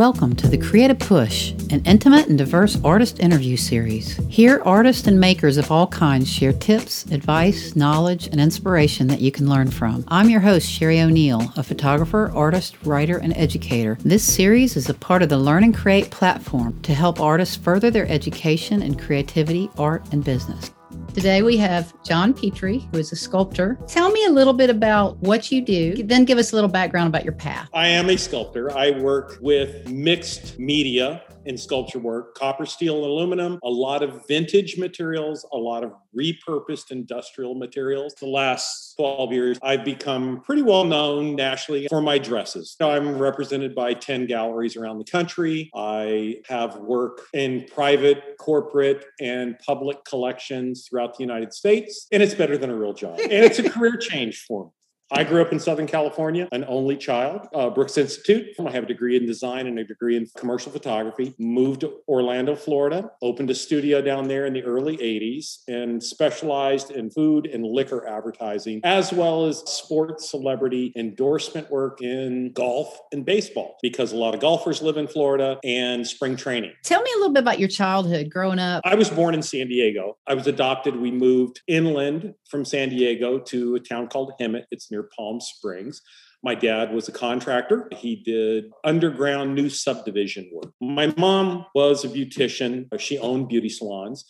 Welcome to the Creative Push, an intimate and diverse artist interview series. Here, artists and makers of all kinds share tips, advice, knowledge, and inspiration that you can learn from. I'm your host, Sheri O'Neal, a photographer, artist, writer, and educator. This series is a part of the Learn and Create platform to help artists further their education in creativity, art, and business. Today we have John Petrey, who is a sculptor. Tell me a little bit about what you do, then give us a little background about your path. I am a sculptor. I work with mixed media in sculpture work copper, steel, and aluminum, a lot of vintage materials, a lot of repurposed industrial materials. The last 12 years, I've become pretty well known nationally for my dresses. I'm represented by 10 galleries around the country. I have work in private, corporate, and public collections throughout the United States, and it's better than a real job. And it's a career change for me. I grew up in Southern California, an only child, uh, Brooks Institute. I have a degree in design and a degree in commercial photography. Moved to Orlando, Florida, opened a studio down there in the early 80s and specialized in food and liquor advertising, as well as sports celebrity endorsement work in golf and baseball, because a lot of golfers live in Florida and spring training. Tell me a little bit about your childhood growing up. I was born in San Diego. I was adopted. We moved inland from San Diego to a town called Hemet. It's near near Palm Springs. My dad was a contractor. He did underground new subdivision work. My mom was a beautician. She owned beauty salons.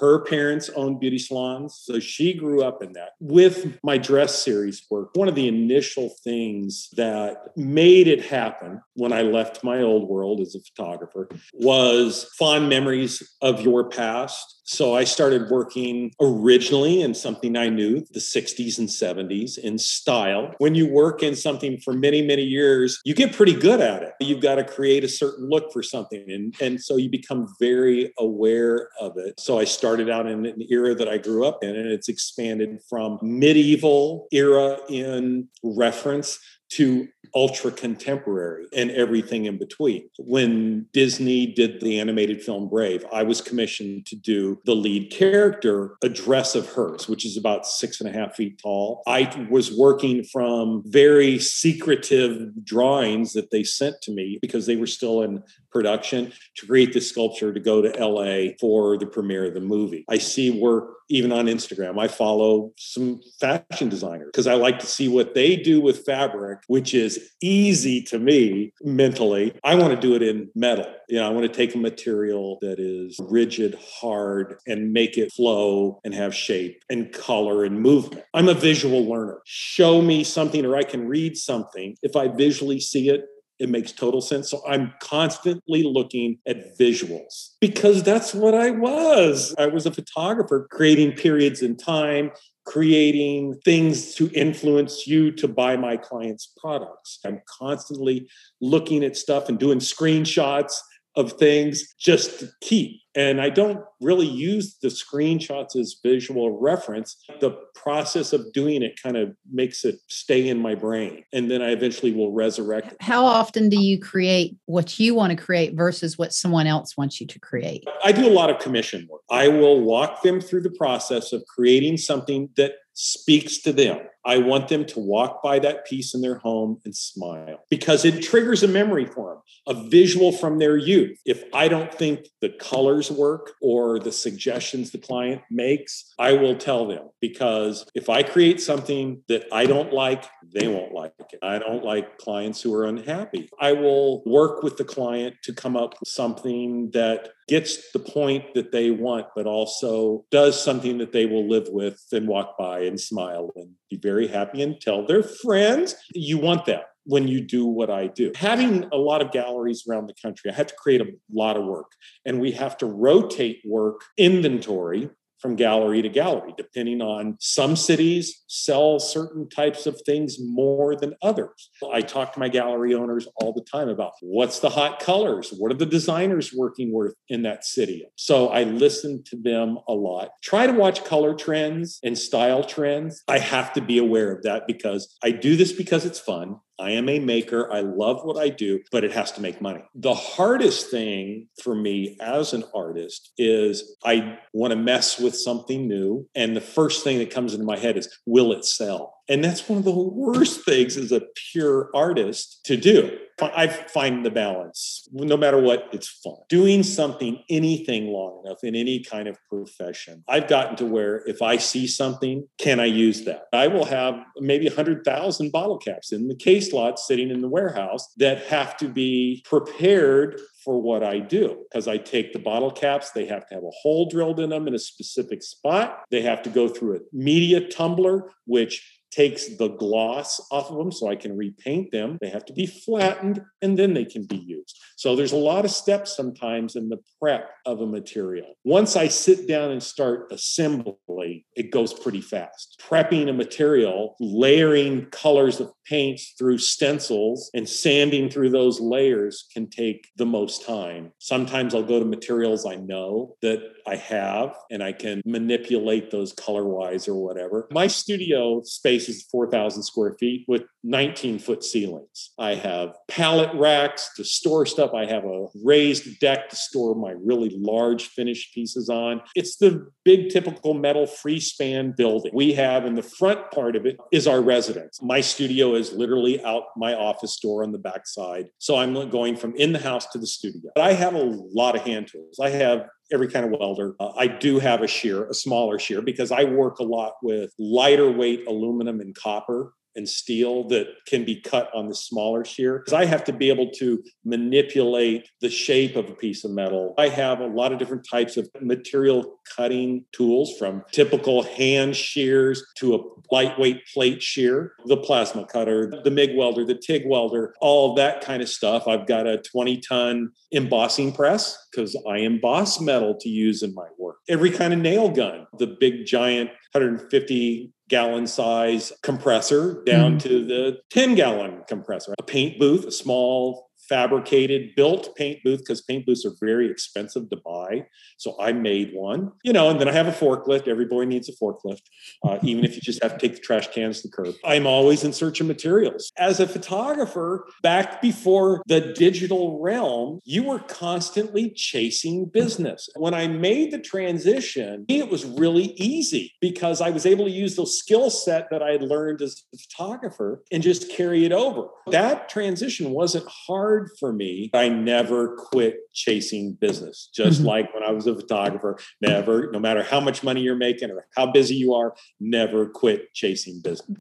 Her parents owned beauty salons, so she grew up in that. With my dress series work, one of the initial things that made it happen when I left my old world as a photographer was fond memories of your past so I started working originally in something I knew, the 60s and 70s, in style. When you work in something for many, many years, you get pretty good at it. You've got to create a certain look for something. And, and so you become very aware of it. So I started out in an era that I grew up in, and it's expanded from medieval era in reference to ultra contemporary and everything in between. When Disney did the animated film Brave, I was commissioned to do the lead character, a dress of hers, which is about six and a half feet tall. I was working from very secretive drawings that they sent to me because they were still in production to create the sculpture to go to LA for the premiere of the movie. I see work even on Instagram. I follow some fashion designers because I like to see what they do with fabric, which is easy to me mentally. I want to do it in metal. You know, I want to take a material that is rigid, hard, and make it flow and have shape and color and movement. I'm a visual learner. Show me something or I can read something. If I visually see it, it makes total sense. So I'm constantly looking at visuals because that's what I was. I was a photographer creating periods in time, creating things to influence you to buy my clients' products. I'm constantly looking at stuff and doing screenshots of things just to keep. And I don't really use the screenshots as visual reference. The process of doing it kind of makes it stay in my brain. And then I eventually will resurrect it. How often do you create what you want to create versus what someone else wants you to create? I do a lot of commission work. I will walk them through the process of creating something that speaks to them. I want them to walk by that piece in their home and smile because it triggers a memory for them, a visual from their youth. If I don't think the colors work or the suggestions the client makes, I will tell them because if I create something that I don't like, they won't like it. I don't like clients who are unhappy. I will work with the client to come up with something that gets the point that they want, but also does something that they will live with and walk by and smile and be very happy and tell their friends. You want that when you do what I do. Having a lot of galleries around the country, I have to create a lot of work and we have to rotate work inventory from gallery to gallery, depending on some cities sell certain types of things more than others. I talk to my gallery owners all the time about what's the hot colors? What are the designers working with in that city? So I listen to them a lot. Try to watch color trends and style trends. I have to be aware of that because I do this because it's fun. I am a maker. I love what I do, but it has to make money. The hardest thing for me as an artist is I want to mess with something new. And the first thing that comes into my head is, will it sell? And that's one of the worst things as a pure artist to do. I find the balance. No matter what, it's fun. Doing something, anything long enough in any kind of profession. I've gotten to where if I see something, can I use that? I will have maybe 100,000 bottle caps in the case lot sitting in the warehouse that have to be prepared for what I do because I take the bottle caps, they have to have a hole drilled in them in a specific spot. They have to go through a media tumbler, which takes the gloss off of them so I can repaint them. They have to be flattened and then they can be used. So there's a lot of steps sometimes in the prep of a material. Once I sit down and start assembly, it goes pretty fast. Prepping a material, layering colors of paints through stencils and sanding through those layers can take the most time. Sometimes I'll go to materials I know that I have and I can manipulate those color wise or whatever. My studio space is 4,000 square feet with 19 foot ceilings. I have pallet racks to store stuff. I have a raised deck to store my really large finished pieces on. It's the big typical metal free span building. We have in the front part of it is our residence. My studio is literally out my office door on the backside. So I'm going from in the house to the studio. But I have a lot of hand tools. I have every kind of welder. Uh, I do have a shear, a smaller shear, because I work a lot with lighter weight aluminum and copper and steel that can be cut on the smaller shear because I have to be able to manipulate the shape of a piece of metal. I have a lot of different types of material cutting tools from typical hand shears to a lightweight plate shear, the plasma cutter, the MIG welder, the TIG welder, all that kind of stuff. I've got a 20 ton embossing press because I emboss metal to use in my Every kind of nail gun, the big giant 150 gallon size compressor down mm-hmm. to the 10 gallon compressor. A paint booth, a small fabricated, built paint booth because paint booths are very expensive to buy. So I made one, you know, and then I have a forklift. Every boy needs a forklift, uh, even if you just have to take the trash cans to the curb. I'm always in search of materials. As a photographer, back before the digital realm, you were constantly chasing business. When I made the transition, it was really easy because I was able to use those skill set that I had learned as a photographer and just carry it over. That transition wasn't hard hard for me. I never quit chasing business, just mm-hmm. like when I was a photographer. Never, no matter how much money you're making or how busy you are, never quit chasing business.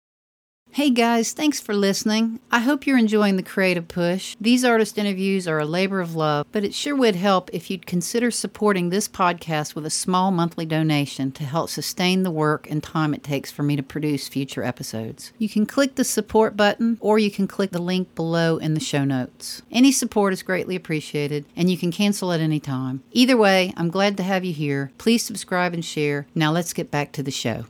Hey guys, thanks for listening. I hope you're enjoying the Creative Push. These artist interviews are a labor of love, but it sure would help if you'd consider supporting this podcast with a small monthly donation to help sustain the work and time it takes for me to produce future episodes. You can click the support button or you can click the link below in the show notes. Any support is greatly appreciated and you can cancel at any time. Either way, I'm glad to have you here. Please subscribe and share. Now let's get back to the show.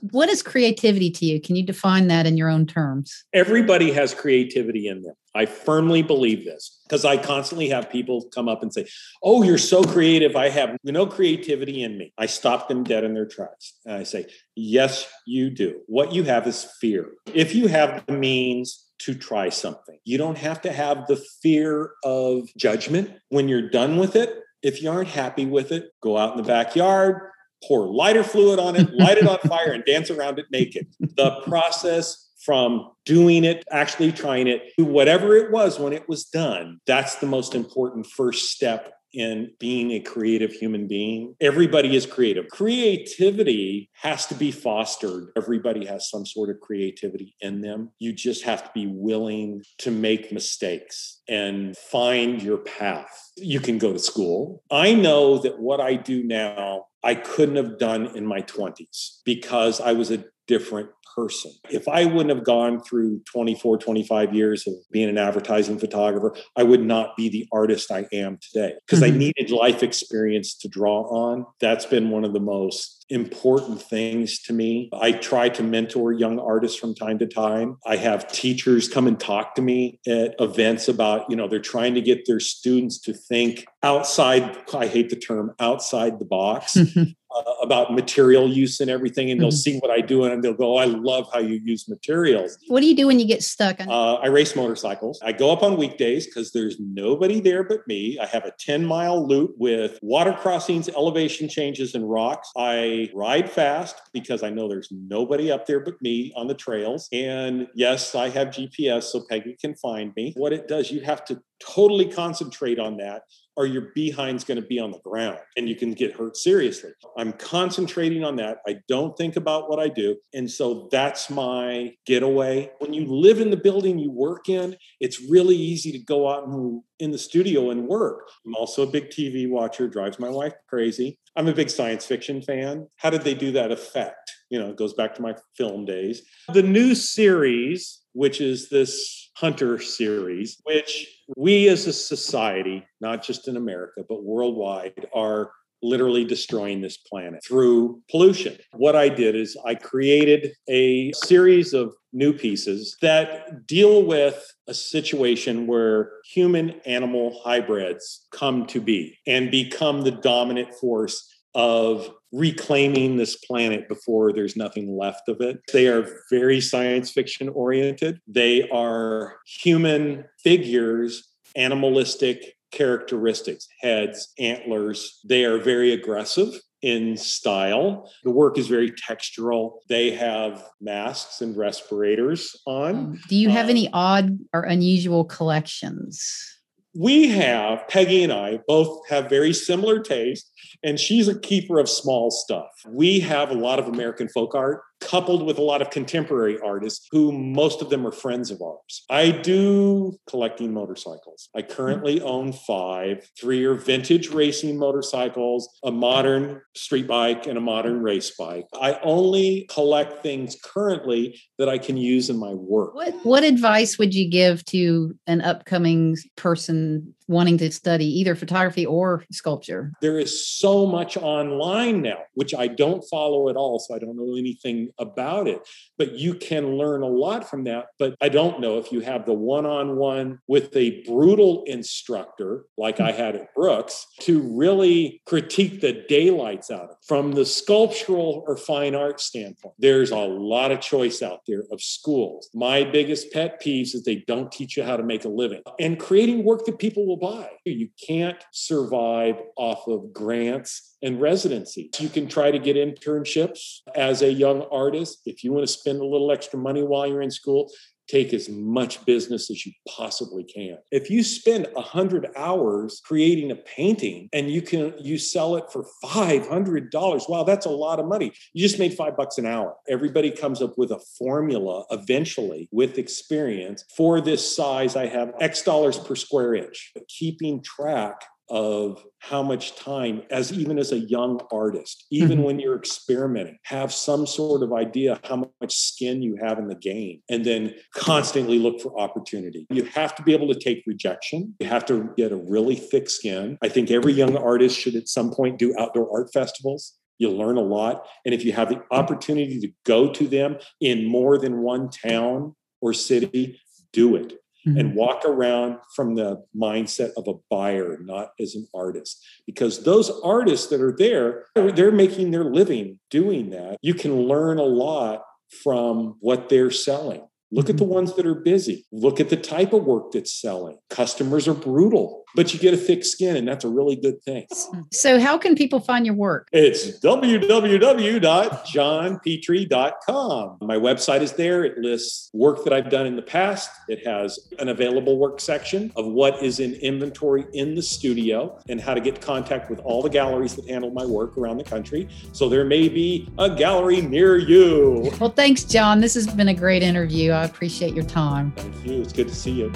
What is creativity to you? Can you define that in your own terms? Everybody has creativity in them. I firmly believe this because I constantly have people come up and say, Oh, you're so creative. I have no creativity in me. I stop them dead in their tracks. And I say, Yes, you do. What you have is fear. If you have the means, to try something. You don't have to have the fear of judgment when you're done with it. If you aren't happy with it, go out in the backyard, pour lighter fluid on it, light it on fire, and dance around it naked. The process from doing it, actually trying it, to whatever it was when it was done, that's the most important first step in being a creative human being. Everybody is creative. Creativity has to be fostered. Everybody has some sort of creativity in them. You just have to be willing to make mistakes and find your path. You can go to school. I know that what I do now I couldn't have done in my 20s because I was a different person. If I wouldn't have gone through 24, 25 years of being an advertising photographer, I would not be the artist I am today because mm-hmm. I needed life experience to draw on. That's been one of the most important things to me. I try to mentor young artists from time to time. I have teachers come and talk to me at events about, you know, they're trying to get their students to think outside, I hate the term outside the box. uh, about material use and everything, and they'll mm-hmm. see what I do, and they'll go, "I love how you use materials." What do you do when you get stuck? Uh, I race motorcycles. I go up on weekdays because there's nobody there but me. I have a 10 mile loop with water crossings, elevation changes, and rocks. I Ride fast because I know there's nobody up there but me on the trails. And yes, I have GPS so Peggy can find me. What it does, you have to totally concentrate on that or your behind's going to be on the ground and you can get hurt seriously. I'm concentrating on that. I don't think about what I do. And so that's my getaway. When you live in the building you work in, it's really easy to go out and in the studio and work. I'm also a big TV watcher, drives my wife crazy. I'm a big science fiction fan. How did they do that effect? You know, it goes back to my film days. The new series, which is this Hunter series, which we as a society, not just in America, but worldwide, are literally destroying this planet through pollution. What I did is I created a series of new pieces that deal with a situation where human animal hybrids come to be and become the dominant force of reclaiming this planet before there's nothing left of it. They are very science fiction oriented. They are human figures, animalistic characteristics, heads, antlers. They are very aggressive in style. The work is very textural. They have masks and respirators on. Do you have um, any odd or unusual collections? We have, Peggy and I both have very similar taste and she's a keeper of small stuff. We have a lot of American folk art coupled with a lot of contemporary artists who most of them are friends of ours. I do collecting motorcycles. I currently own five. Three are vintage racing motorcycles, a modern street bike, and a modern race bike. I only collect things currently that I can use in my work. What, what advice would you give to an upcoming person wanting to study either photography or sculpture? There is so much online now, which I don't follow at all, so I don't know anything about it. But you can learn a lot from that. But I don't know if you have the one on one with a brutal instructor like I had at Brooks to really critique the daylights out of it. From the sculptural or fine art standpoint, there's a lot of choice out there of schools. My biggest pet peeves is they don't teach you how to make a living and creating work that people will buy. You can't survive off of grants and residency. You can try to get internships as a young artist. If you want to spend a little extra money while you're in school, take as much business as you possibly can. If you spend 100 hours creating a painting and you can you sell it for $500, wow, that's a lot of money. You just made 5 bucks an hour. Everybody comes up with a formula eventually with experience for this size I have X dollars per square inch. Keeping track of how much time as even as a young artist even mm-hmm. when you're experimenting have some sort of idea how much skin you have in the game and then constantly look for opportunity you have to be able to take rejection you have to get a really thick skin i think every young artist should at some point do outdoor art festivals You'll learn a lot. And if you have the opportunity to go to them in more than one town or city, do it mm-hmm. and walk around from the mindset of a buyer, not as an artist. Because those artists that are there, they're making their living doing that. You can learn a lot from what they're selling. Look at the mm-hmm. ones that are busy. Look at the type of work that's selling. Customers are brutal, but you get a thick skin, and that's a really good thing. So, how can people find your work? It's www.johnpetrey.com. My website is there. It lists work that I've done in the past. It has an available work section of what is in inventory in the studio and how to get contact with all the galleries that handle my work around the country. So, there may be a gallery near you. Well, thanks, John. This has been a great interview. I appreciate your time. Thank you. It's good to see you.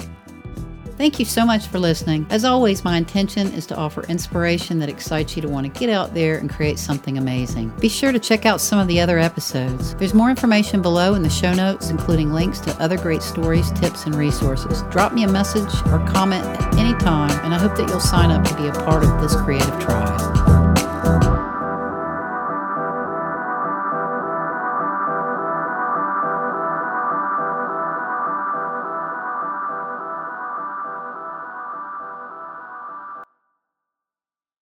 Thank you so much for listening. As always, my intention is to offer inspiration that excites you to want to get out there and create something amazing. Be sure to check out some of the other episodes. There's more information below in the show notes, including links to other great stories, tips, and resources. Drop me a message or comment at any time, and I hope that you'll sign up to be a part of this creative tribe.